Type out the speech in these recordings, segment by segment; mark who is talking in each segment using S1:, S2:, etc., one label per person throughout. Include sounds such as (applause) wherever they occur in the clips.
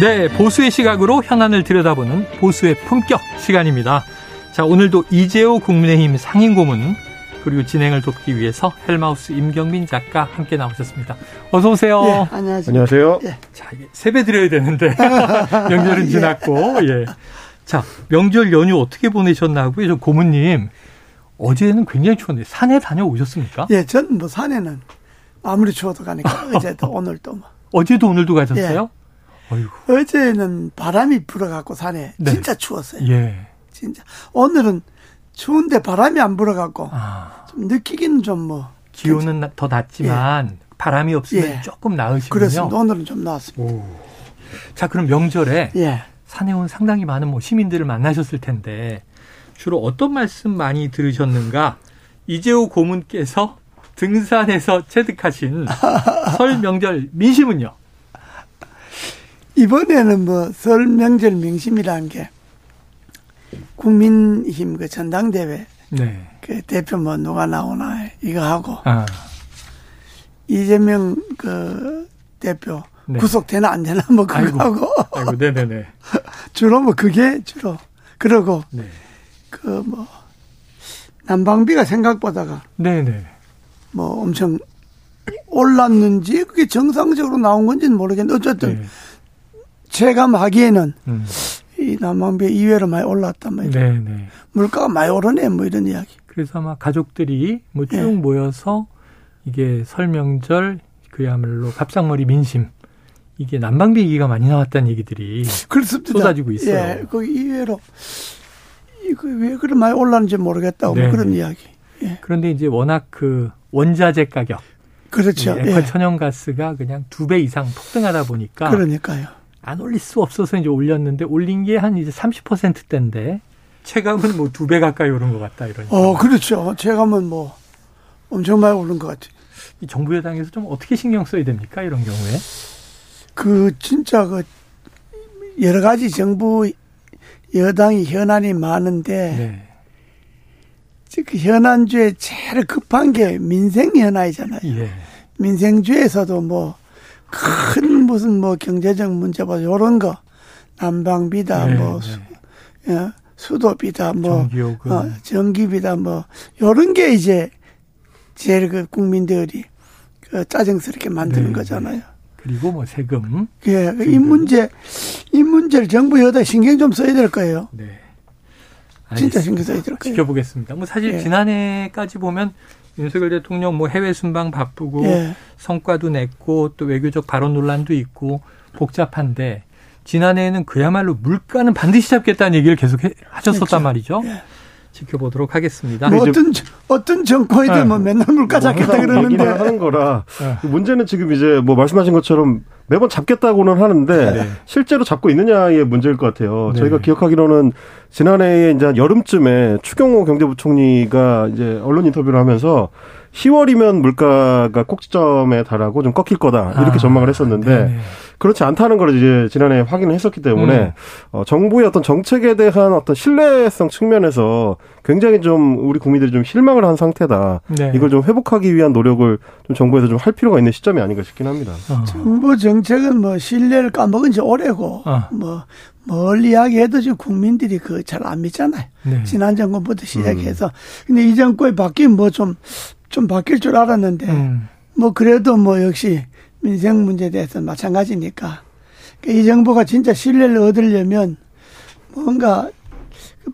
S1: 네, 보수의 시각으로 현안을 들여다보는 보수의 품격 시간입니다. 자, 오늘도 이재호 국민의힘 상임고문 그리고 진행을 돕기 위해서 헬마우스 임경민 작가 함께 나오셨습니다. 어서 오세요. 예,
S2: 안녕하세요.
S3: 안녕하세요.
S1: 예. 자, 세배 드려야 되는데 (laughs) 명절은 예. 지났고 예. 자, 명절 연휴 어떻게 보내셨나고요? 저 고문님 어제는 굉장히 추웠는데 산에 다녀오셨습니까?
S2: 예, 전 뭐 산에는 아무리 추워도 가니까 (laughs) 어제도 오늘도 뭐.
S1: 어제도 오늘도 가셨어요? 예.
S2: 어이구. 어제는 바람이 불어갖고 산에 네. 진짜 추웠어요.
S1: 예.
S2: 진짜 오늘은 추운데 바람이 안 불어갖고 아. 좀 느끼기는 좀 뭐.
S1: 기온은 괜찮... 더 낮지만 예. 바람이 없으면 예. 조금 나으시군요.
S2: 그렇습니다. 오늘은 좀 나았습니다. 오.
S1: 자 그럼 명절에 예. 산에 온 상당히 많은 뭐 시민들을 만나셨을 텐데 주로 어떤 말씀 많이 들으셨는가? 이재호 고문께서 등산에서 체득하신 (laughs) 설 명절 민심은요?
S2: 이번에는 뭐 설 명절 명심이라는 게 국민힘 그 전당대회 네. 그 대표 뭐 누가 나오나 이거 하고 아. 이재명 그 대표 네. 구속되나 안 되나 뭐 그거. 하고
S1: 아이고 네네네 (laughs)
S2: 주로 뭐 그게 주로 그러고 네. 그뭐 난방비가 생각보다가
S1: 네네
S2: 뭐 엄청 올랐는지 그게 정상적으로 나온 건지는 모르겠는데 어쨌든 네. 체감하기에는 음. 이 난방비 이외로 많이 올랐단 말이죠. 네네. 네. 물가가 많이 오르네 뭐 이런 이야기.
S1: 그래서 아마 가족들이 뭐쭉 네. 모여서 이게 설명절 그야말로 밥상머리 민심 이게 난방비 얘기가 많이 나왔다는 얘기들이 그렇습니다. 쏟아지고 있어요. 예,
S2: 그 이외로 이거 왜 그런 많이 올랐는지 모르겠다고 뭐 네. 그런 이야기.
S1: 예. 그런데 이제 워낙 그 원자재 가격
S2: 그렇죠.
S1: 예, 예. 천연가스가 그냥 두 배 이상 폭등하다 보니까
S2: 그러니까요.
S1: 안 올릴 수 없어서 이제 올렸는데 올린 게 한 이제 30%대인데 체감은 뭐 두 배 가까이 오른 것 같다 이런.
S2: 어, 그렇죠. 체감은 뭐 엄청 많이 오른 것 같아요.
S1: 이 정부 여당에서 좀 어떻게 신경 써야 됩니까 이런 경우에?
S2: 그 진짜 그 여러 가지 정부 여당이 현안이 많은데 네. 그 현안주에 제일 급한 게 민생 현안이잖아요. 예. 민생주에서도 뭐 큰 무슨 뭐 경제적 문제보다 요런 거 난방비다 네, 뭐 네. 예, 수도비다 뭐 어, 전기비다 뭐 요런 게 이제 제일 그 국민들이 그 짜증스럽게 만드는 네, 거잖아요.
S1: 그리고 뭐 세금.
S2: 예, 세금. 이 문제 이 문제를 정부 여다 신경 좀 써야 될 거예요. 네. 알겠습니다. 진짜 신경 써야 될 거예요.
S1: 지켜보겠습니다. 뭐 사실 예. 지난해까지 보면 윤석열 대통령 뭐 해외 순방 바쁘고 예. 성과도 냈고 또 외교적 발언 논란도 있고 복잡한데 지난해에는 그야말로 물가는 반드시 잡겠다는 얘기를 계속 해, 하셨었단 그렇죠. 말이죠. 예. 지켜보도록 하겠습니다.
S2: 뭐 어떤 어떤 정권이든 네. 뭐 맨날 물가 잡겠다 뭐 그러는데
S3: 하는 거라 네. 문제는 지금 이제 뭐 말씀하신 것처럼 매번 잡겠다고는 하는데 네. 실제로 잡고 있느냐의 문제일 것 같아요. 네. 저희가 기억하기로는 지난해에 이제 추경호 경제부총리가 이제 언론 인터뷰를 하면서 10월이면 물가가 꼭지점에 달하고 좀 꺾일 거다 이렇게 아, 전망을 했었는데 네 그렇지 않다는 걸 이제 지난해 확인을 했었기 때문에 음. 어, 정부의 어떤 정책에 대한 어떤 신뢰성 측면에서 굉장히 좀 우리 국민들이 좀 실망을 한 상태다. 네. 이걸 좀 회복하기 위한 노력을 좀 정부에서 좀 할 필요가 있는 시점이 아닌가 싶긴 합니다.
S2: 어. 정부 정책은 뭐 신뢰를 까먹은 지 오래고 어. 뭐 멀리 이야기해도 지금 국민들이 그 잘 안 믿잖아요. 네. 지난 정권부터 시작해서. 음. 근데 이 정권이 바뀌면 뭐 좀, 좀 바뀔 줄 알았는데, 음. 뭐 그래도 뭐 역시 민생 문제에 대해서 는 마찬가지니까. 그러니까 이 정부가 진짜 신뢰를 얻으려면 뭔가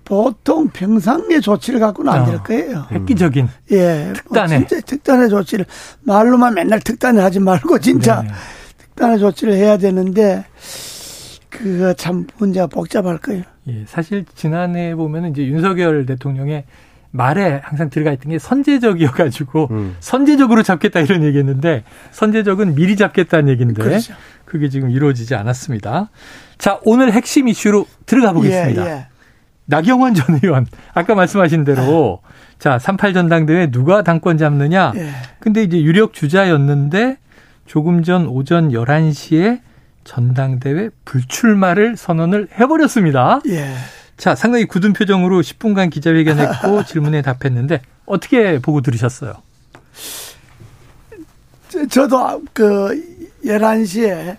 S2: 보통 평상의 조치를 갖고는 안 될 거예요.
S1: 획기적인.
S2: 예. 뭐
S1: 특단의.
S2: 뭐 진짜 특단의 조치를 말로만 맨날 특단을 하지 말고 진짜 네 특단의 조치를 해야 되는데 그거 참 문제가 복잡할 거예요.
S1: 예. 사실 지난해 보면 이제 윤석열 대통령의 말에 항상 들어가 있던 게 선제적이어가지고 음. 선제적으로 잡겠다 이런 얘기했는데 선제적은 미리 잡겠다는 얘기인데 그렇죠. 그게 지금 이루어지지 않았습니다. 자 오늘 핵심 이슈로 들어가 보겠습니다. 예, 예. 나경원 전 의원 아까 말씀하신 대로 아. 자38 전당대회 누가 당권 잡느냐. 예. 근데 이제 유력 주자였는데 조금 전 오전 11시에 전당대회 불출마를 선언을 해버렸습니다. 예. 자, 상당히 굳은 표정으로 10분간 기자회견했고 (laughs) 질문에 답했는데 어떻게 보고 들으셨어요?
S2: 저도 그 11시에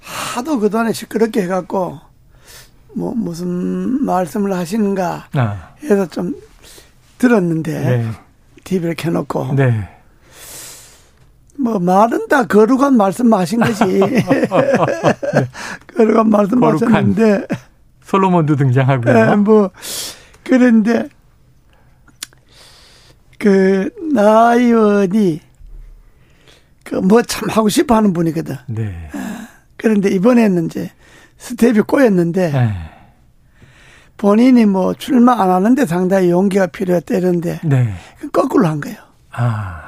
S2: 하도 그동안에 시끄럽게 해갖고 뭐 무슨 말씀을 하시는가 아. 해서 좀 들었는데 네. TV를 켜놓고 네. 뭐 말은 다 거룩한 말씀 하신 거지. (laughs) 네. (laughs) 거룩한 말씀하셨는데
S1: 솔로몬도 등장하고요.
S2: 네, 뭐 그런데 그 나 의원이 그 뭐 참 하고 싶어 하는 분이거든. 네. 그런데 이번에는 이제 스텝이 꼬였는데 네. 본인이 뭐 출마 안 하는데 상당히 용기가 필요했다 이런데 네. 거꾸로 한 거예요. 아.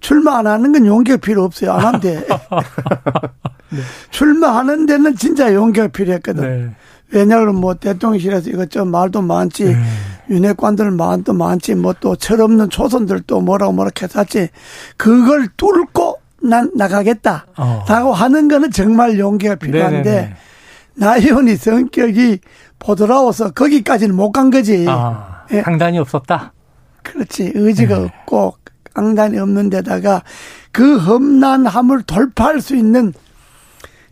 S2: 출마 안 하는 건 용기가 필요 없어요. 안 돼. (laughs) 네. 출마하는 데는 진짜 용기가 필요했거든. 네. 왜냐하면 뭐 대통령실에서 이것저것 말도 많지, 네. 윤핵관들 말도 많지, 뭐 또 철없는 초선들 또 뭐라고 뭐라고 했었지. 그걸 뚫고 난 나가겠다. 어. 라고 하는 거는 정말 용기가 필요한데, 네네네. 나이온이 성격이 보드라워서 거기까지는 못 간 거지. 아,
S1: 예. 강단이 없었다?
S2: 그렇지. 의지가 네. 없고, 강단이 없는 데다가 그 험난함을 돌파할 수 있는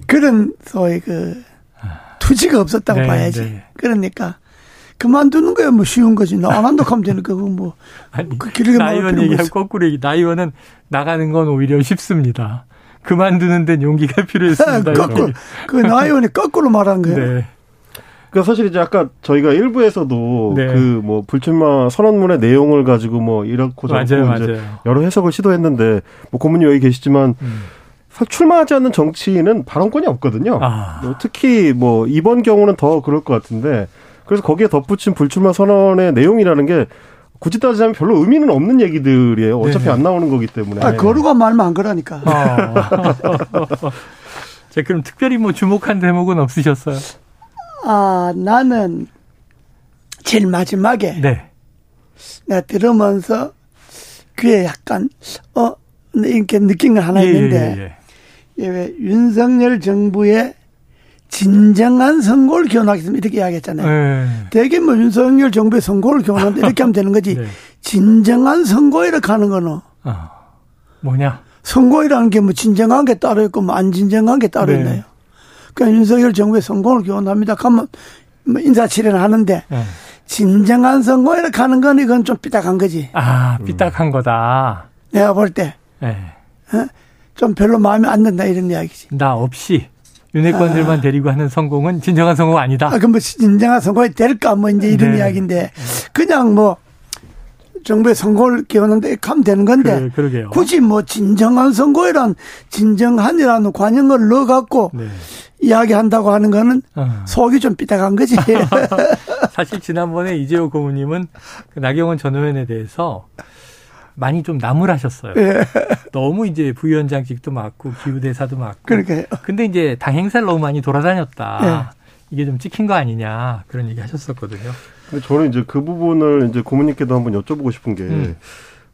S2: 그런 소위 그 투지가 없었다고 네, 봐야지. 네. 그러니까 그만두는 거야 뭐 쉬운 거지. 나 안 한다 하면 되는 거고 뭐.
S1: 아니, 그 길게 나이원 얘기하고 거꾸로 얘기. 나이원은 나가는 건 오히려 쉽습니다. 그만두는 데는 용기가 (laughs) 필요했습니다.
S2: 거꾸로, 그 나이원이 거꾸로 말한 거예요. 네.
S3: 그러니까 사실 이제 아까 저희가 일부에서도 네. 그뭐 불출마 선언문의 내용을 가지고 뭐 이렇고 저렇고 맞아요, 이제 맞아요. 여러 해석을 시도했는데 뭐 고문이 여기 계시지만 음. 출마하지 않는 정치인은 발언권이 없거든요. 아. 뭐 특히 뭐 이번 경우는 더 그럴 것 같은데 그래서 거기에 덧붙인 불출마 선언의 내용이라는 게 굳이 따지자면 별로 의미는 없는 얘기들이에요. 어차피 네. 안 나오는 거기 때문에.
S2: 아, 거루가 말만 안 그러니까. 아. (laughs)
S1: 자, 그럼 특별히 뭐 주목한 대목은 없으셨어요?
S2: 아, 나는 제일 마지막에 네. 내가 들으면서 귀에 약간 어 이렇게 느낀 거 하나 예, 예 있는데 예, 예. 왜 윤석열 정부의 진정한 선거를 기원하겠습니다. 이렇게 이야기했잖아요. 네. 대개 뭐 윤석열 정부의 선거를 기원하는데 이렇게 하면 되는 거지. (laughs) 네. 진정한 선거 이렇게 하는 거는. 어.
S1: 뭐냐?
S2: 선거이라는 게 뭐 진정한 게 따로 있고 뭐 안 진정한 게 따로 네. 있나요? 그러니까 윤석열 정부의 선거를 기원합니다. 그러면 뭐 인사치레는 하는데 네. 진정한 선거 이렇게 하는 건 이건 좀 삐딱한 거지.
S1: 아, 삐딱한 거다.
S2: 내가 볼 때. 네. 어? 좀 별로 마음에 안 든다 이런 이야기지.
S1: 나 없이 윤핵관들만 아. 데리고 하는 성공은 진정한 성공 아니다.
S2: 아, 그럼 뭐 진정한 성공이 될까 뭐 이제 이런 네. 이야기인데 그냥 뭐 정부의 선거를 기원하는데 하면 되는 건데
S1: 그래,
S2: 굳이 뭐 진정한 선거이란 진정한이라는 관용을 넣어갖고 네. 이야기한다고 하는 거는 어. 속이 좀 삐딱한 거지. (laughs)
S1: 사실 지난번에 이재호 고모님은 그 나경원 전 의원에 대해서 많이 좀 나무라셨어요. 예. 너무 이제 부위원장직도 맡고 기후대사도 맡고.
S2: 그러니까요.
S1: 근데 이제 당 행사를 너무 많이 돌아다녔다. 예. 이게 좀 찍힌 거 아니냐 그런 얘기 하셨었거든요.
S3: 근데 저는 이제 그 부분을 이제 고모님께도 한번 여쭤보고 싶은 게 음.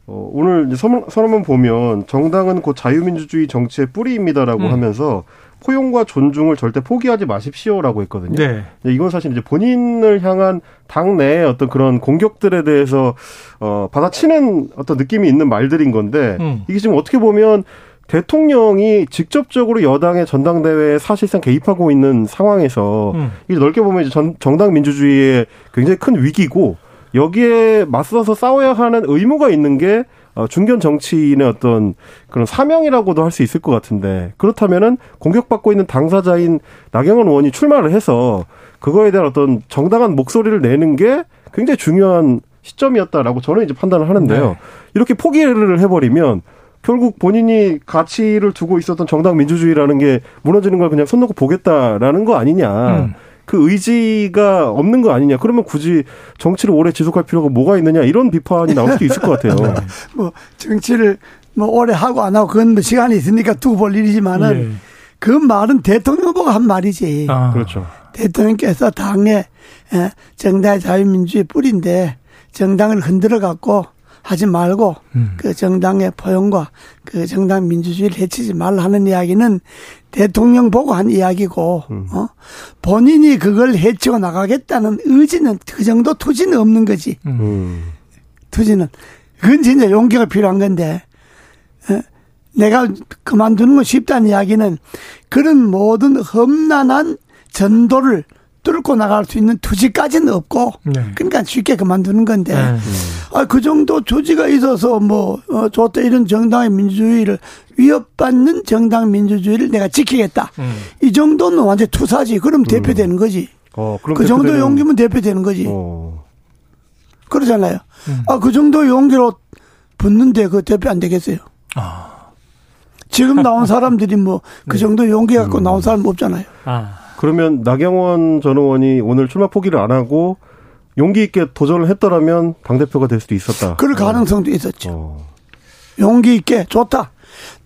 S3: 어, 오늘 이제 선언문 보면 정당은 곧 자유민주주의 정치의 뿌리입니다라고 음. 하면서 포용과 존중을 절대 포기하지 마십시오라고 했거든요. 네. 이건 사실 이제 본인을 향한 당내의 어떤 그런 공격들에 대해서 어 받아치는 어떤 느낌이 있는 말들인 건데 음. 이게 지금 어떻게 보면 대통령이 직접적으로 여당의 전당대회에 사실상 개입하고 있는 상황에서 음. 이게 넓게 보면 이제 전, 정당 민주주의의 굉장히 큰 위기고 여기에 맞서서 싸워야 하는 의무가 있는 게 어, 중견 정치인의 어떤 그런 사명이라고도 할 수 있을 것 같은데 그렇다면은 공격받고 있는 당사자인 나경원 의원이 출마를 해서 그거에 대한 어떤 정당한 목소리를 내는 게 굉장히 중요한 시점이었다라고 저는 이제 판단을 하는데요. 네. 이렇게 포기를 해버리면 결국 본인이 가치를 두고 있었던 정당 민주주의라는 게 무너지는 걸 그냥 손 놓고 보겠다라는 거 아니냐. 음. 그 의지가 없는 거 아니냐. 그러면 굳이 정치를 오래 지속할 필요가 뭐가 있느냐 이런 비판이 나올 수도 있을 것 같아요. (laughs) 네.
S2: 뭐 정치를 뭐 오래 하고 안 하고 그건 뭐 시간이 있으니까 두고 볼 일이지만은 예. 그 말은 대통령 보고 한 말이지.
S3: 아. 그렇죠.
S2: 대통령께서 당의 예, 정당의 자유민주주의 뿌리인데 정당을 흔들어 갖고 하지 말고 음. 그 정당의 포용과 그 정당 민주주의를 해치지 말라 하는 이야기는 대통령 보고 한 이야기고 음. 어 본인이 그걸 해치고 나가겠다는 의지는 그 정도 투지는 없는 거지. 음. 투지는 그건 진짜 용기가 필요한 건데 어? 내가 그만두는 건 쉽다는 이야기는 그런 모든 험난한 전도를 뚫고 나갈 수 있는 투지까지는 없고 네. 그러니까 쉽게 그만두는 건데 네. 아, 그 정도 조지가 있어서 뭐 어, 좋다 이런 정당의 민주주의를 위협받는 정당 민주주의를 내가 지키겠다 음. 이 정도는 완전 투사지 그럼 음. 대표되는 거지 어, 그 정도 용기면 대표되는 거지 어. 그러잖아요 음. 아그 정도 용기로 붙는데 그 대표 안 되겠어요 아. 지금 나온 사람들이 뭐그 네. 정도 용기 갖고 나온 사람 없잖아요. 아.
S3: 그러면 나경원 전 의원이 오늘 출마 포기를 안 하고 용기 있게 도전을 했더라면 당 대표가 될 수도 있었다.
S2: 그럴 가능성도 있었죠. 어. 용기 있게 좋다.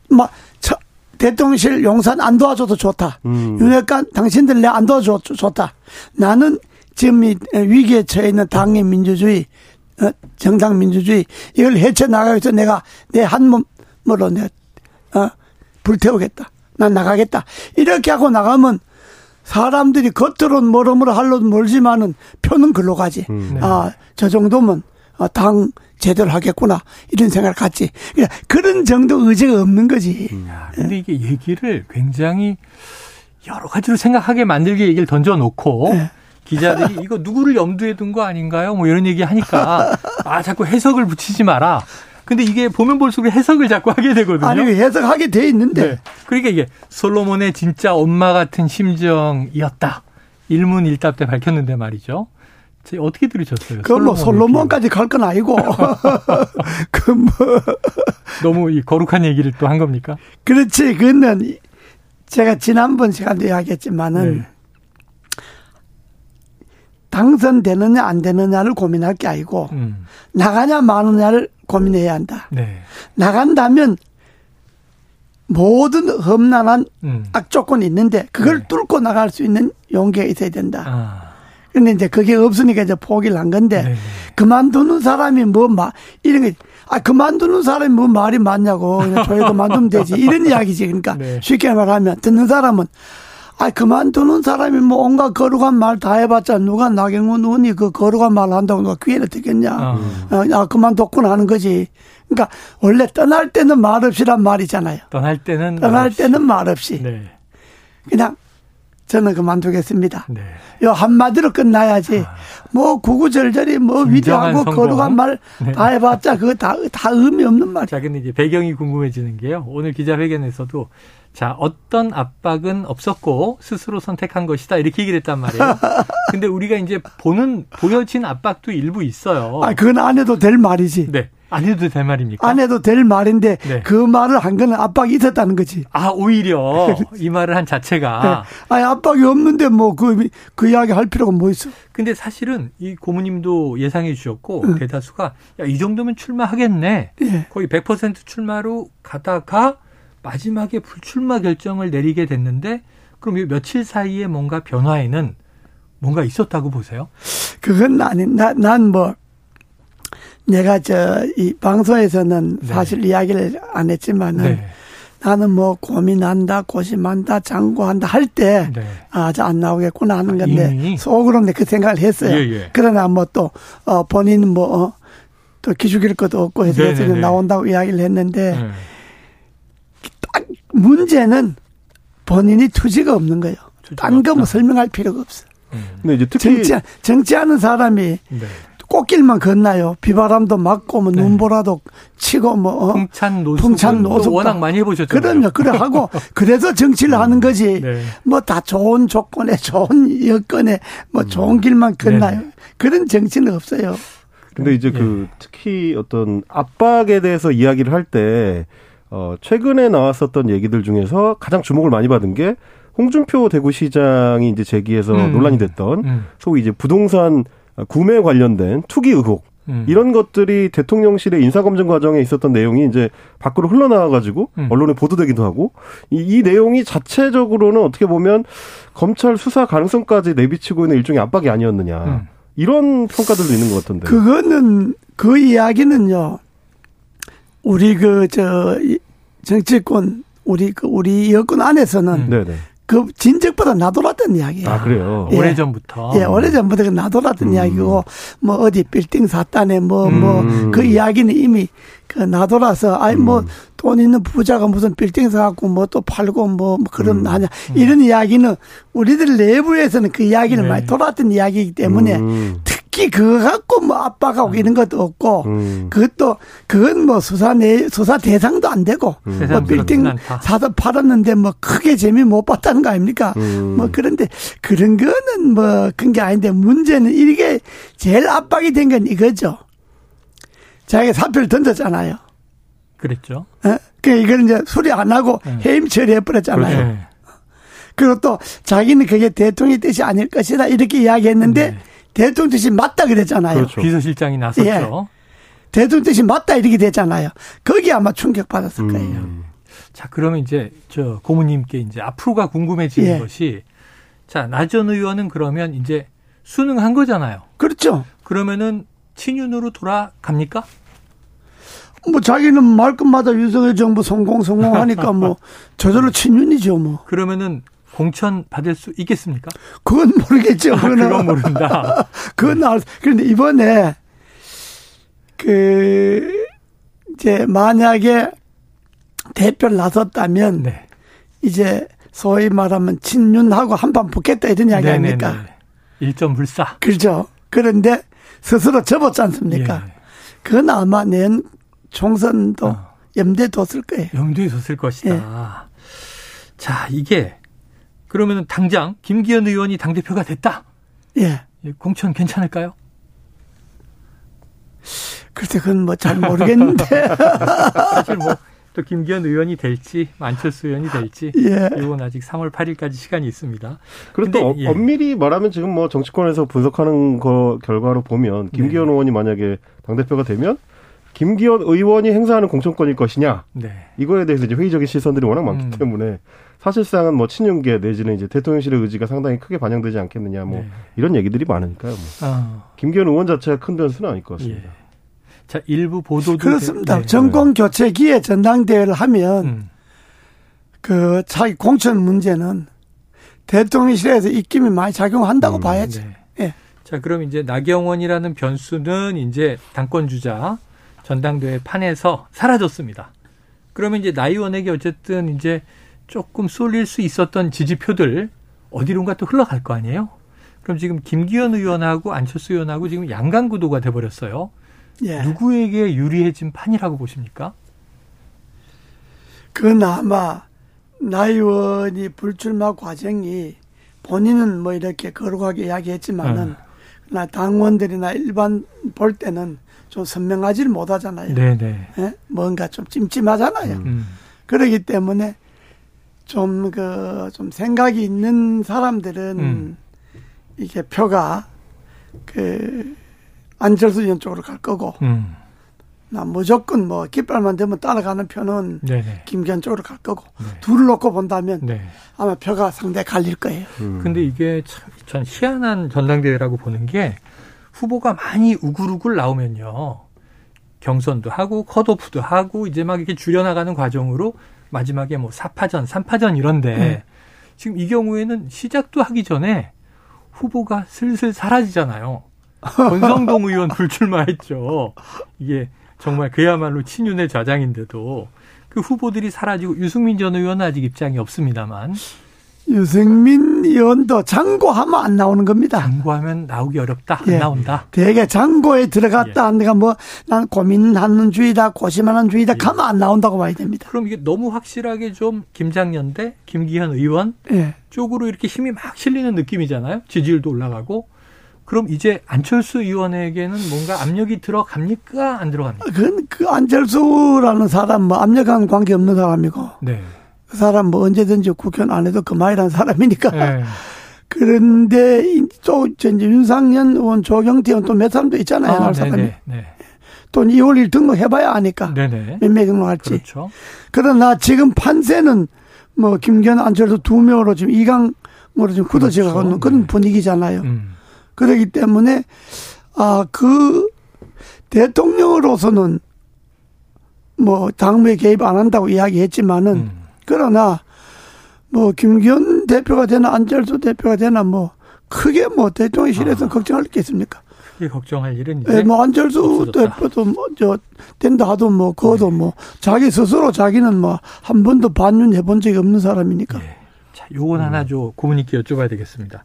S2: 막 저, 대통령실 용산 안 도와줘도 좋다. 음. 윤핵관 당신들 내 안 도와줘도 좋다. 나는 지금 이 위기에 처해 있는 당의 민주주의, 어, 정당 민주주의 이걸 헤쳐 나가기 위해서 내가 내 한 몸으로 내 어, 불태우겠다. 난 나가겠다. 이렇게 하고 나가면 사람들이 겉으로는 뭐로뭐로 할로는 멀지만은 표는 글로 가지. 음. 네. 아, 저 정도면 어, 당 제대로 하겠구나. 이런 생각을 갖지. 그러니까 그런 정도 의지가 없는 거지.
S1: 음. 야, 근데 이게 얘기를 굉장히 여러 가지로 생각하게 만들게 얘기를 던져놓고 네. 기자들이 이거 누구를 염두에 둔 거 아닌가요? 뭐 이런 얘기 하니까 (laughs) 아 자꾸 해석을 붙이지 마라. 근데 이게 보면 볼수록 해석을 자꾸 하게 되거든요.
S2: 아니, 해석하게 돼 있는데. 네.
S1: 그러니까 이게 솔로몬의 진짜 엄마 같은 심정이었다. 일문일답 때 밝혔는데 말이죠. 어떻게 들으셨어요?
S2: 그건 뭐 솔로몬까지 갈 건 아니고. (laughs) 그 뭐.
S1: 너무 이 거룩한 얘기를 또 한 겁니까?
S2: 그렇지. 그는 제가 지난번 시간도 이야기했지만은 네. 당선되느냐 안 되느냐를 고민할 게 아니고 음. 나가냐 마느냐를 고민해야 한다. 네. 나간다면 모든 험난한 음. 악조건이 있는데 그걸 네. 뚫고 나갈 수 있는 용기가 있어야 된다. 아. 근데 이제 그게 없으니까 이제 포기를 한 건데 네. 그만두는 사람이 뭐막 이런 게 아, 그만두는 사람이 뭐 말이 많냐고. 그냥 저희 그만두면 되지. (laughs) 이런 이야기지. 그러니까 네. 쉽게 말하면 듣는 사람은 아, 그만두는 사람이 뭐 온갖 거룩한 말 다 해봤자 누가 나경원 의원이 그 거룩한 말 한다고 누가 귀에를 듣겠냐. 아. 어, 아, 그만뒀구나 하는 거지. 그러니까 원래 떠날 때는 말 없이란 말이잖아요.
S1: 떠날 때는
S2: 떠날 말 때는 말 없이. 네. 그냥 저는 그만두겠습니다. 네. 요 한마디로 끝나야지. 아. 뭐 구구절절히 뭐 위대하고 거룩한 말다 네. 해봤자 그거 다, 다 의미 없는 말이야.
S1: 자, 근데 이제 배경이 궁금해지는 게요. 오늘 기자회견에서도 자, 어떤 압박은 없었고 스스로 선택한 것이다. 이렇게 얘기를 했단 말이에요. (laughs) 근데 우리가 이제 보는, 보여진 압박도 일부 있어요.
S2: 아, 그건 안 해도 될 말이지.
S1: 네. 안 해도 될 말입니까?
S2: 안 해도 될 말인데 네. 그 말을 한 거는 압박이 있었다는 거지.
S1: 아 오히려 (laughs) 이 말을 한 자체가.
S2: 네. 아니 압박이 없는데 뭐 그그 그 이야기 할 필요가 뭐 있어?
S1: 근데 사실은 이 고모님도 예상해 주셨고 응. 대다수가 야 이 정도면 출마하겠네. 네. 거의 100% 출마로 가다가 마지막에 불출마 결정을 내리게 됐는데 그럼 이 며칠 사이에 뭔가 변화에는 뭔가 있었다고 보세요?
S2: 그건 아니 난뭐 내가 저 이 방송에서는 네. 사실 이야기를 안 했지만은 네. 나는 뭐 고민한다, 고심한다, 장고한다 할 때, 네. 아, 저 안 나오겠구나 하는 건데, 이미? 속으로 그 생각을 했어요. 예, 예. 그러나 뭐 또, 어, 본인은 뭐, 어, 또 기죽일 것도 없고 해서 네, 네, 네. 나온다고 이야기를 했는데, 문제는 본인이 투지가 없는 거예요. 딴 거 뭐 설명할 필요가 없어. 음. 근데 이제 특히 정치, 정치하는 사람이 네. 꽃길만 건나요. 비바람도 맞고 뭐 네. 눈보라도 치고 뭐
S1: 어? 풍찬 노숙 풍찬 노숙 워낙 많이 해보셨잖아요.
S2: 그럼요. 그래 하고 그래서 정치를 하는 거지. 네. 뭐다 좋은 조건에 좋은 여건에 뭐 좋은 음. 길만 건나요. 네. 그런 정치는 없어요.
S3: 근데 이제 그 예. 특히 어떤 압박에 대해서 이야기를 할때 어, 최근에 나왔었던 얘기들 중에서 가장 주목을 많이 받은 게 홍준표 대구시장이 이제 제기해서 음. 논란이 됐던 음. 소위 이제 부동산 구매 관련된 투기 의혹 음. 이런 것들이 대통령실의 인사검증 과정에 있었던 내용이 이제 밖으로 흘러나와가지고 음. 언론에 보도되기도 하고 이, 이, 내용이 자체적으로는 어떻게 보면 검찰 수사 가능성까지 내비치고 있는 일종의 압박이 아니었느냐 음. 이런 평가들도 있는 것 같은데.
S2: 그거는 그 이야기는요. 우리 그 저 정치권 우리 그 우리 여권 안에서는 음. 그 진즉보다 나돌았던 이야기예요.
S3: 아 그래요.
S1: 예. 오래 전부터.
S2: 예, 오래 전부터 그 나돌았던 음. 이야기고 뭐 어디 빌딩 샀다네 뭐뭐그 음. 이야기는 이미 그 나돌아서 아니 뭐 음. 돈 있는 부자가 무슨 빌딩 사갖고 뭐 또 팔고 뭐, 뭐 그런 음. 하냐 이런 이야기는 우리들 내부에서는 그 이야기는 네. 많이 돌았던 이야기이기 때문에 음. 특히 그거 갖고 뭐 압박하고 음. 이런 것도 없고 음. 그것도 그건 뭐 수사 내 수사 대상도 안 되고 음. 뭐 빌딩 사서 팔았는데 뭐 크게 재미 못 봤다는 거 아닙니까? 음. 뭐 그런데 그런 거는 뭐 그런 게 아닌데 문제는 이게 제일 압박이 된 건 이거죠. 자기가 사표를 던졌잖아요.
S1: 그랬죠.
S2: 예? 그 이거는 이제 수리 안 하고 네. 해임 처리해 버렸잖아요. 그렇죠. 그리고 또 자기는 그게 대통령의 뜻이 아닐 것이다 이렇게 이야기했는데 네. 대통령 뜻이 맞다 그랬잖아요.
S1: 그렇죠. 비서실장이 나섰죠. 예.
S2: 대통령 뜻이 맞다 이렇게 됐잖아요. 거기 아마 충격 받았을 음. 거예요.
S1: 자, 그러면 이제 저 고모님께 이제 앞으로가 궁금해지는 예. 것이 자, 나전 의원은 그러면 이제 수능한 거잖아요.
S2: 그렇죠.
S1: 그러면은 친윤으로 돌아갑니까?
S2: 뭐 자기는 말끝마다 윤석열 정부 성공 성공하니까 뭐 (laughs) 저절로 친윤이죠 뭐.
S1: 그러면은 공천 받을 수 있겠습니까?
S2: 그건 모르겠죠.
S1: 아, 그건 모른다. (laughs)
S2: 그건 알. 그런데 이번에 그 이제 만약에 대표를 나섰다면 네. 이제 소위 말하면 친윤하고 한판 붙겠다 이런 이야기 네네네. 아닙니까?
S1: 일점 불사.
S2: 그렇죠. 그런데 스스로 접었지 않습니까? 예. 그건 아마 낸 총선도 어. 염두에 뒀을 거예요.
S1: 염두에 뒀을 것이다. 예. 자, 이게 그러면 당장 김기현 의원이 당대표가 됐다.
S2: 예.
S1: 공천 괜찮을까요?
S2: 글쎄, 그건 뭐 잘 모르겠는데. (laughs)
S1: 사실 뭐, 또 김기현 의원이 될지, 안철수 의원이 될지, 예. 이건 아직 3월 8일까지 시간이 있습니다.
S3: 그런데 어, 예. 엄밀히 말하면 지금 뭐 정치권에서 분석하는 거 결과로 보면 김기현 네. 의원이 만약에 당대표가 되면 김기현 의원이 행사하는 공천권일 것이냐. 네. 이거에 대해서 이제 회의적인 시선들이 워낙 많기 음. 때문에 사실상은 뭐 친윤계 내지는 이제 대통령실의 의지가 상당히 크게 반영되지 않겠느냐 뭐 네. 이런 얘기들이 많으니까요. 뭐. 아. 김기현 의원 자체가 큰 변수는 아닐 것 같습니다. 예.
S1: 자 일부 보도도
S2: 그렇습니다. 네. 정권 교체기에 전당대회를 하면 음. 그 자기 공천 문제는 대통령실에서 입김이 많이 작용한다고 음, 봐야지. 네. 예.
S1: 자 그럼 이제 나경원이라는 변수는 이제 당권 주자 전당대회 판에서 사라졌습니다. 그러면 이제 나 의원에게 어쨌든 이제 조금 쏠릴 수 있었던 지지표들 어디론가 또 흘러갈 거 아니에요? 그럼 지금 김기현 의원하고 안철수 의원하고 지금 양강 구도가 돼버렸어요. 예. 누구에게 유리해진 판이라고 보십니까?
S2: 그건 아마 나 의원이 불출마 과정이 본인은 뭐 이렇게 거룩하게 이야기했지만은 나 어. 당원들이나 일반 볼 때는 좀 선명하지를 못하잖아요. 네네. 예? 뭔가 좀 찜찜하잖아요. 음. 그러기 때문에 좀, 그, 좀 생각이 있는 사람들은 음. 이게 표가 그 안철수 의원 쪽으로 갈 거고, 음. 나 무조건 뭐 깃발만 되면 따라가는 표는 네네. 김기현 쪽으로 갈 거고, 네. 둘을 놓고 본다면 네. 아마 표가 상당히 갈릴 거예요.
S1: 음. 근데 이게 참, 전 희한한 전당대회라고 보는 게 후보가 많이 우글우글 나오면요. 경선도 하고 컷오프도 하고 이제 막 이렇게 줄여나가는 과정으로 마지막에 뭐 4파전, 3파전 이런데 네. 지금 이 경우에는 시작도 하기 전에 후보가 슬슬 사라지잖아요. 권성동 의원 (laughs) 불출마했죠. 이게 정말 그야말로 친윤의 좌장인데도 그 후보들이 사라지고 유승민 전 의원은 아직 입장이 없습니다만
S2: 유승민 의원도 장고하면 안 나오는 겁니다.
S1: 장고하면 나오기 어렵다. 안 예. 나온다.
S2: 대개 장고에 들어갔다 예. 내가 뭐 난 고민하는 주의다, 고심하는 주의다 예. 가면 안 나온다고 봐야 됩니다.
S1: 그럼 이게 너무 확실하게 좀 김장년 대 김기현 의원 예. 쪽으로 이렇게 힘이 막 실리는 느낌이잖아요. 지지율도 올라가고. 그럼 이제 안철수 의원에게는 뭔가 압력이 들어갑니까? 안 들어갑니까?
S2: 그, 그 안철수라는 사람 뭐 압력한 관계 없는 사람이고. 네. 그 사람 뭐 언제든지 국회의원 안 해도 그만이라는 사람이니까. 네. 그런데 또 이제 윤상현 의원, 조경태 의원 또 몇 사람도 있잖아요. 아, 사람이. 네, 네. 또 2월 1일 등록해봐야 아니까. 네네. 몇명 등록할지. 그렇죠. 그러나 지금 판세는 뭐 김기현, 안철수 두 명으로 지금 이강으로 지금 굳어져 가고 있는 그렇죠. 그런 네. 분위기잖아요. 음. 그렇기 때문에 아 그 대통령으로서는 뭐 당무에 개입 안 한다고 이야기했지만은 음. 그러나 뭐 김기현 대표가 되나 안철수 대표가 되나 뭐 크게 뭐 대통령실에서 아. 걱정할 게 있습니까?
S1: 크게 걱정할 일은 이제
S2: 네, 뭐 안철수 없어졌다. 대표도 뭐저 된다 하도 뭐 그것도 네. 뭐 자기 스스로 자기는 뭐 한 번도 반윤 해 본 적이 없는 사람이니까. 네.
S1: 자, 요건 음. 하나 좀 고문님께 여쭤봐야 되겠습니다.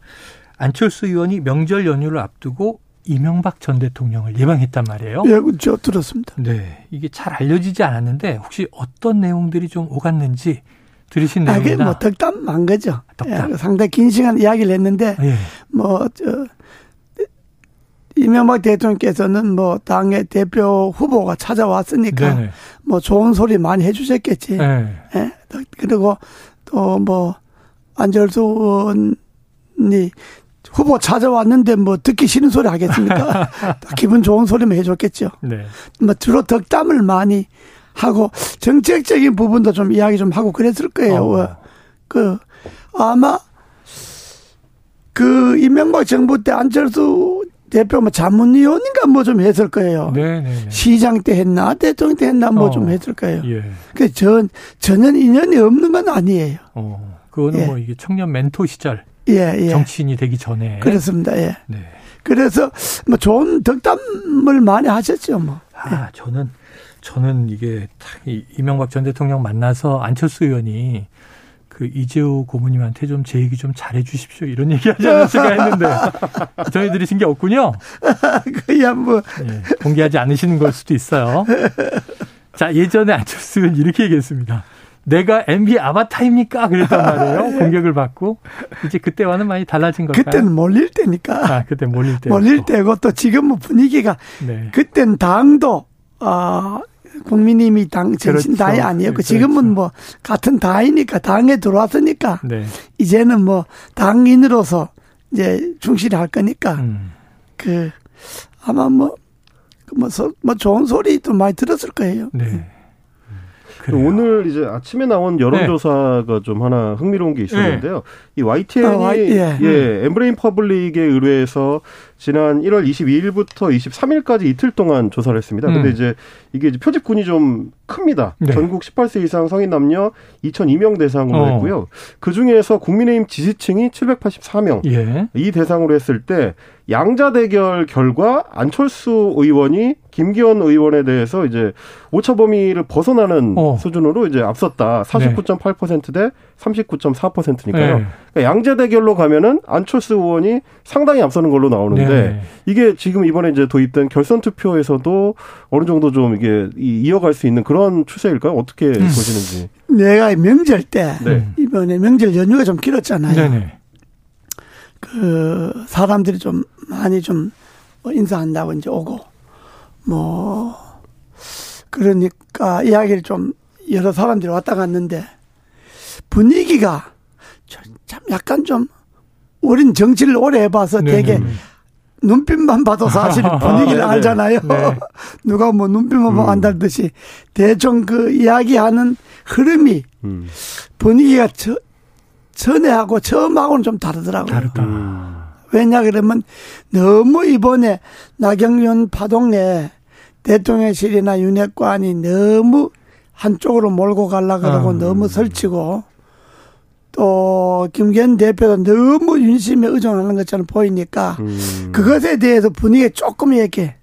S1: 안철수 의원이 명절 연휴를 앞두고 이명박 전 대통령을 예방했단 말이에요.
S2: 예, 그렇죠. 들었습니다.
S1: 네. 이게 잘 알려지지 않았는데 혹시 어떤 내용들이 좀 오갔는지 들으신 내용이나. 아,
S2: 그게 뭐 덕담한 거죠. 덕담. 예, 상당히 긴 시간 이야기를 했는데 예. 뭐, 저, 이명박 대통령께서는 뭐 당의 대표 후보가 찾아왔으니까 네네. 뭐 좋은 소리 많이 해주셨겠지. 네. 예. 그리고 또 뭐 안철수 의원이 후보 찾아왔는데 뭐 듣기 싫은 소리 하겠습니까? (laughs) 기분 좋은 소리만 해줬겠죠. 네. 뭐 주로 덕담을 많이 하고 정책적인 부분도 좀 이야기 좀 하고 그랬을 거예요. 어. 그 아마 그 이명박 정부 때 안철수 대표 뭐 자문위원인가 뭐 좀 했을 거예요. 네, 네, 네. 시장 때 했나 대통령 때 했나 뭐좀 어. 했을 거예요. 예. 그전 전혀 인연이 없는 건 아니에요. 어.
S1: 그거는 예. 뭐 이게 청년 멘토 시절 예, 예. 정치인이 되기 전에
S2: 그렇습니다. 예. 네. 그래서 뭐 좋은 덕담을 많이 하셨죠, 뭐.
S1: 아, 예. 저는 저는 이게 이명박 전 대통령 만나서 안철수 의원이 그 이재호 고모님한테 좀 제 얘기 좀 잘해 주십시오. 이런 얘기 하지 않았을까 했는데 전해 드리신 게 없군요.
S2: 그야 뭐
S1: 예, 공개하지 않으시는 걸 수도 있어요. 자, 예전에 안철수 의원 이렇게 얘기했습니다. 내가 MB 아바타입니까? 그랬단 말이에요. (laughs) 공격을 받고. 이제 그때와는 많이 달라진 걸까요?
S2: 그때는 몰릴 때니까.
S1: 아, 그때 몰릴 때.
S2: 몰릴 때고 또 지금 뭐 분위기가 네. 그땐 당도 아 국민님이 당 전신 그렇죠. 당이 아니었고 그렇죠. 지금은 뭐 같은 당이니까 당에 들어왔으니까 네. 이제는 뭐 당인으로서 이제 충실히 할 거니까 음. 그 아마 뭐뭐 뭐, 뭐 좋은 소리도 많이 들었을 거예요. 네.
S3: 그래요. 오늘 이제 아침에 나온 여론조사가 네. 좀 하나 흥미로운 게 있었는데요. 네. 이 YTN이 아, 예. 예, 엠브레인 퍼블릭에 의뢰해서 지난 1월 22일부터 23일까지 이틀 동안 조사를 했습니다. 음. 근데 이제 이게 이제 표집군이 좀 큽니다. 네. 전국 18세 이상 성인 남녀 2,002명 대상으로 어. 했고요. 그 중에서 국민의힘 지지층이 784명. 예. 이 대상으로 했을 때 양자 대결 결과 안철수 의원이 김기현 의원에 대해서 이제 오차 범위를 벗어나는 어. 수준으로 이제 앞섰다. 49.8%대 39.4%니까요. 네. 그러니까 양자 대결로 가면은 안철수 의원이 상당히 앞서는 걸로 나오는데 네. 이게 지금 이번에 이제 도입된 결선 투표에서도 어느 정도 좀 이게 이어갈 수 있는 그런 추세일까요? 어떻게 음. 보시는지.
S2: 내가 명절 때 네. 이번에 명절 연휴가 좀 길었잖아요. 네네. 그 사람들이 좀 많이 좀뭐 인사한다고 이제 오고 뭐 그러니까 이야기를 좀 여러 사람들이 왔다 갔는데 분위기가 참 약간 좀 우린 정치를 오래 해봐서 네 되게 네. 눈빛만 봐도 사실 (laughs) 분위기를 아, 알잖아요. 네. (laughs) 누가 뭐 눈빛만 보면 음. 안달듯이 대충 그 이야기하는 흐름이 음. 분위기가 저, 전에하고 처음하고는 좀 다르더라고요. 다르다. 음. 왜냐 그러면 너무 이번에 나경원 파동에 대통령실이나 윤핵관이 너무 한쪽으로 몰고 가려 그러고 음. 너무 설치고 또 김기현 대표도 너무 윤심에 의존하는 것처럼 보이니까 음. 그것에 대해서 분위기가 조금 이렇게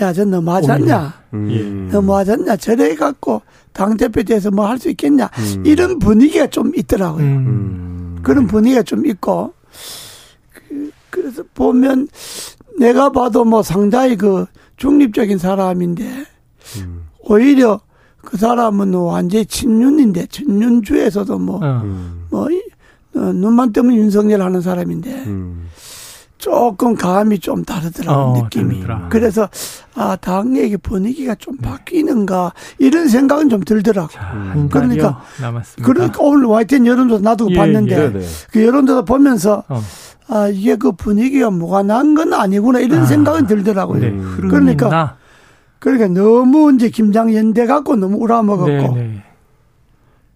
S2: 야, 저 너무하지 않냐? 음. 너무하지 않냐? 저래 갖고 당대표에 대해서 뭐 할 수 있겠냐? 음. 이런 분위기가 좀 있더라고요. 음. 그런 분위기가 좀 있고. 그, 그래서 보면 내가 봐도 뭐 상당히 그 중립적인 사람인데 음. 오히려 그 사람은 완전히 친윤인데 친윤주에서도 뭐, 어. 뭐 어, 눈만 뜨면 윤석열 하는 사람인데 음. 조금 감이 좀 다르더라고 어, 느낌이. 다르더라. 그래서 아 당내의 분위기가 좀 네. 바뀌는가 이런 생각은 좀 들더라고. 자,
S1: 한 그러니까 남았습니다.
S2: 그러니까 오늘 YTN 여론조사 나도 예, 봤는데 예. 네, 네. 그 여론조사 보면서 어. 아 이게 그 분위기가 뭐가 난 건 아니구나 이런 아, 생각은 들더라고요. 네, 그러니까 있나? 그러니까 너무 이제 김장연대 갖고 너무 우라먹었고.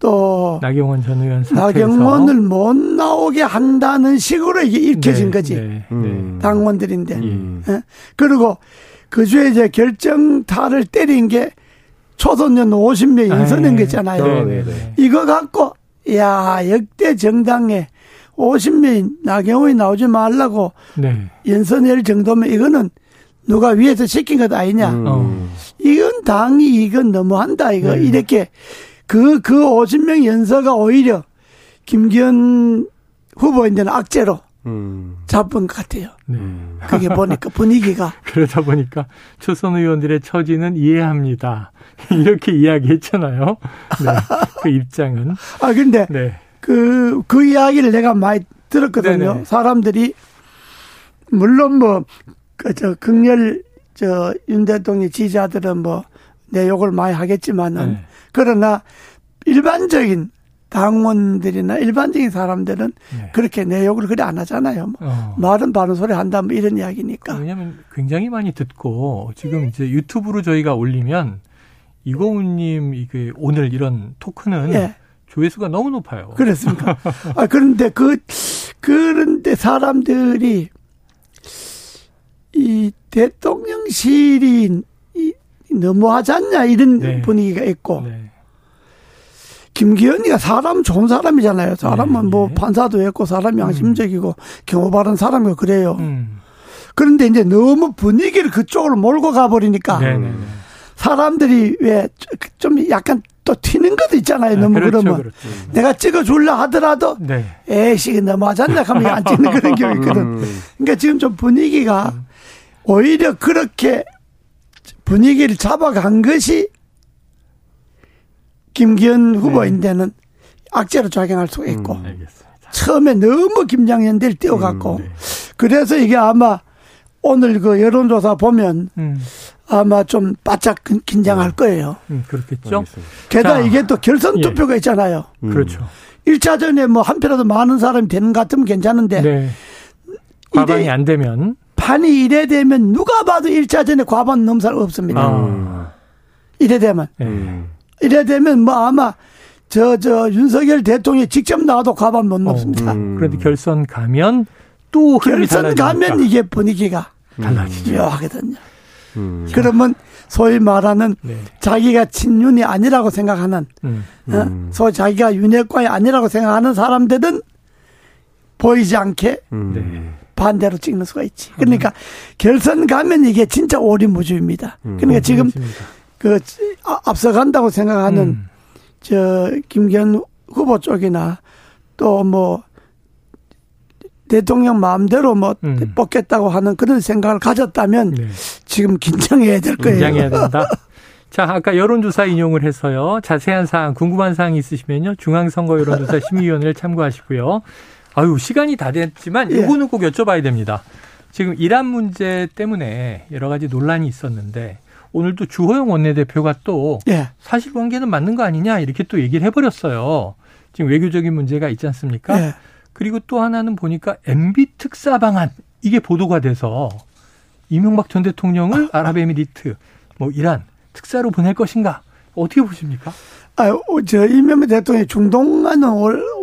S2: 네, 네. 또
S1: 나경원 전 의원
S2: 나경원을 못 나오게 한다는 식으로 이게 읽혀진 네, 거지 네, 네. 당원들인데 음. 예? 그리고 그 주에 이제 결정타를 때린 게 초선년 50명 인선인 거잖아요. 네, 네, 네. 이거 갖고 야 역대 정당에 50명 나경원이 나오지 말라고 연선할 정도면 이거는 누가 위에서 시킨 것 아니냐. 음. 이건 당이 이건 너무한다 이거 이렇게 그, 그 50명 연서가 오히려 김기현 후보인데는 악재로 음. 잡은 것 같아요. 네. 그게 보니까 분위기가. (laughs)
S1: 그러다 보니까 초선 의원들의 처지는 이해합니다. (laughs) 이렇게 이야기했잖아요. 네. 그 입장은.
S2: 아, 근데 네. 그, 그 이야기를 내가 많이 들었거든요. 네네. 사람들이 물론 뭐, 그, 저, 극렬, 저, 윤 대통령 지지자들은 뭐, 내 욕을 많이 하겠지만은 네. 그러나 일반적인 당원들이나 일반적인 사람들은 네. 그렇게 내 욕을 그래 안 하잖아요. 뭐. 어. 말은 바른 소리 한다면 뭐 이런 이야기니까.
S1: 왜냐하면 굉장히 많이 듣고 지금 이제 유튜브로 저희가 올리면 이고은님 이게 오늘 이런 토크는 네. 조회수가 너무 높아요.
S2: 그렇습니까? (laughs) 아 그런데 그 그런데 사람들이 이 대통령실이 너무하지 않냐 이런 네. 분위기가 있고 네. 김기현이가 사람 좋은 사람이잖아요. 사람은 네. 뭐 네. 판사도 했고 사람이 음. 양심적이고 음. 경호 바른 사람이고 그래요. 음. 그런데 이제 너무 분위기를 그쪽으로 몰고 가버리니까 네, 네, 사람들이 왜 좀 약간 또 튀는 것도 있잖아요. 아, 너무 그렇죠, 그러면 그렇죠. 내가 찍어줄라 하더라도 네. 에이씨 너무하지 않나 하면 안 찍는 (laughs) 그런 경우 있거든. 음. 그러니까 지금 좀 분위기가 음. 오히려 그렇게 분위기를 잡아간 것이 김기현 후보인데는 네. 악재로 작용할 수가 있고 음, 처음에 너무 김장현대를 띄워갖고 음, 네. 그래서 이게 아마 오늘 그 여론조사 보면 음. 아마 좀 바짝 긴장할 네. 거예요.
S1: 음, 그렇겠죠.
S2: 게다가 자, 이게 또 결선 예. 투표가 예. 있잖아요.
S1: 음. 그렇죠.
S2: 1차전에 뭐 한 표라도 많은 사람이 되는 것 같으면 괜찮은데 네.
S1: 과반이 안 되면
S2: 판이 이래 되면 누가 봐도 1차전에 과반 사람 없습니다. 아. 이래 되면. 음. 이래 되면 뭐 아마 저, 저, 윤석열 대통령이 직접 나와도 과반 못 넘습니다. 어, 음.
S1: 그런데 결선 가면 또
S2: 결선 가면 이게 분위기가 달라지죠. 하거든요. 음. 그러면 소위 말하는 네. 자기가 친윤이 아니라고 생각하는, 음. 어? 음. 소위 자기가 윤핵관이 아니라고 생각하는 사람들은 보이지 않게 음. 네. 반대로 찍는 수가 있지. 그러니까 결선 가면 이게 진짜 오리무주입니다. 음. 그러니까 지금 그 아, 앞서간다고 생각하는 음. 저 김기현 후보 쪽이나 또 뭐 대통령 마음대로 뭐 음. 뽑겠다고 하는 그런 생각을 가졌다면 네. 지금 긴장해야 될 거예요.
S1: 긴장해야 된다. (laughs) 자, 아까 여론조사 인용을 해서요. 자세한 사항, 궁금한 사항 있으시면요. 중앙선거 여론조사 심의위원회를 참고하시고요. 아유, 시간이 다 됐지만 예. 요거는 꼭 여쭤봐야 됩니다. 지금 이란 문제 때문에 여러 가지 논란이 있었는데 오늘도 주호영 원내대표가 또 예. 사실관계는 맞는 거 아니냐 이렇게 또 얘기를 해버렸어요. 지금 외교적인 문제가 있지 않습니까? 예. 그리고 또 하나는 보니까 MB 특사 방안 이게 보도가 돼서 이명박 전 대통령을 아. (laughs) 아랍에미리트 뭐 이란 특사로 보낼 것인가 어떻게 보십니까?
S2: 아, 저 이명박 대통령이 중동하는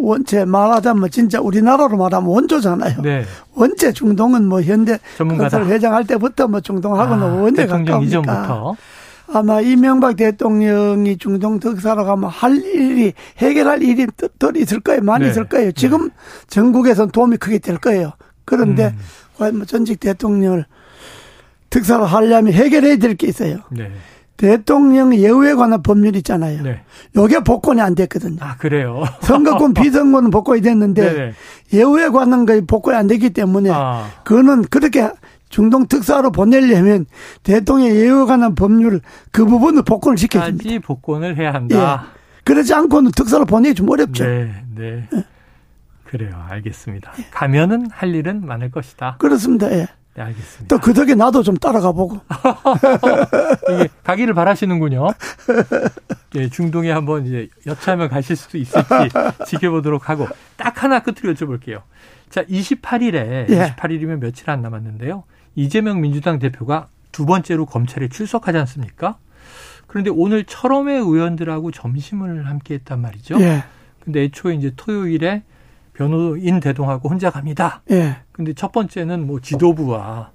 S2: 원체 말하자면 진짜 우리나라로 말하면 원조잖아요. 네. 원체 중동은 뭐 현대 건설 회장할 때부터 뭐 중동하고는 아, 원제 가까우니까. 이전부터. 아마 이명박 대통령이 중동 특사로 가면 할 일이 해결할 일이 덜 있을 거예요. 많이 네. 있을 거예요. 네. 지금 네. 전국에선 도움이 크게 될 거예요. 그런데 음. 과연 뭐 전직 대통령을 특사로 하려면 해결해야 될 게 있어요. 네. 대통령 예우에 관한 법률 있잖아요. 네. 요게 복권이 안 됐거든요.
S1: 아, 그래요? (laughs)
S2: 선거권, 비선거는 복권이 됐는데 네네. 예우에 관한 거 복권이 안 됐기 때문에 아. 그거는 그렇게 중동 특사로 보내려면 대통령 예우에 관한 법률 그 부분을 복권을 시켜야 됩니다.
S1: 복권을 해야 한다.
S2: 예. 그러지 않고는 특사로 보내기 좀 어렵죠. 네, 네.
S1: 예. 그래요. 알겠습니다. 예. 가면은 할 일은 많을 것이다.
S2: 그렇습니다. 예.
S1: 네, 알겠습니다.
S2: 또 그 덕에 나도 좀 따라가 보고. (laughs)
S1: 이게 가기를 바라시는군요. 예, 중동에 한번 이제 여차하면 가실 수도 있을지 (laughs) 지켜보도록 하고 딱 하나 끝으로 여쭤볼게요. 자, 28일에 예. 28일이면 며칠 안 남았는데요. 이재명 민주당 대표가 두 번째로 검찰에 출석하지 않습니까? 그런데 오늘 철험회 의원들하고 점심을 함께 했단 말이죠. 예. 근데 애초에 이제 토요일에 변호인 대동하고 혼자 갑니다. 예. 근데 첫 번째는 뭐 지도부와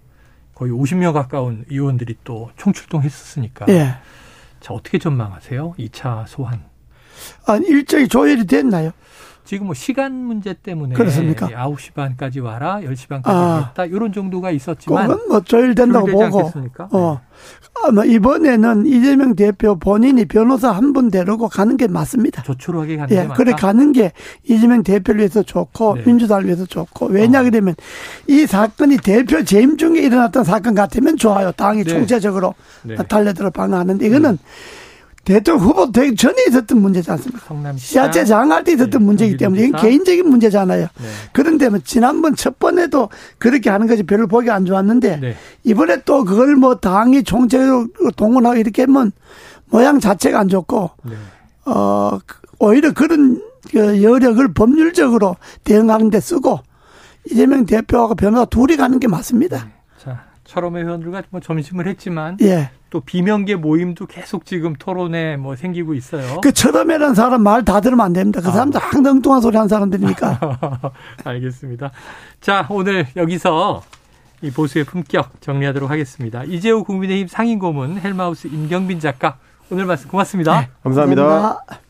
S1: 거의 50명 가까운 의원들이 또 총출동했었으니까. 예. 자, 어떻게 전망하세요? 2차 소환.
S2: 아, 일정이 조율이 됐나요?
S1: 지금 뭐 시간 문제 때문에 그렇습니까? 9시 반까지 와라, 10시 반까지 아, 했다. 이런 정도가 있었지만
S2: 그건 뭐 조율된다고 보고.
S1: 않겠습니까?
S2: 어. 아마 이번에는 이재명 대표 본인이 변호사 한 분 데리고 가는 게 맞습니다.
S1: 조촐하게 가는 예, 게
S2: 맞다. 그래 가는 게 이재명 대표를 위해서 좋고 네. 민주당을 위해서 좋고 왜냐 어. 그러면 이 사건이 대표 재임 중에 일어났던 사건 같으면 좋아요. 당이 네. 총체적으로 네. 달려들어 방어하는데 이거는 음. 대통령 후보 되기 전에 있었던 문제지 않습니까? 시야채 장할 때 있었던 네, 문제이기 때문에 이건 개인적인 문제잖아요. 네. 그런데 뭐 지난번 첫 번에도 그렇게 하는 것이 별로 보기 안 좋았는데 네. 이번에 또 그걸 뭐 당이 총재로 동원하고 이렇게 하면 모양 자체가 안 좋고 네. 어 오히려 그런 그 여력을 법률적으로 대응하는 데 쓰고 이재명 대표하고 변호사 둘이 가는 게 맞습니다.
S1: 철험의 의원들과 뭐 점심을 했지만 예. 또 비명계 모임도 계속 지금 토론에 뭐 생기고 있어요.
S2: 그 처럼이라는 사람 말 다 들으면 안 됩니다. 그 사람들 아. 항상 엉뚱한 소리 하는 사람들이니까. (laughs)
S1: 알겠습니다. 자, 오늘 여기서 이 보수의 품격 정리하도록 하겠습니다. 이재호 국민의힘 상임고문 헬마우스 임경빈 작가 오늘 말씀 고맙습니다. 네,
S3: 감사합니다. 감사합니다.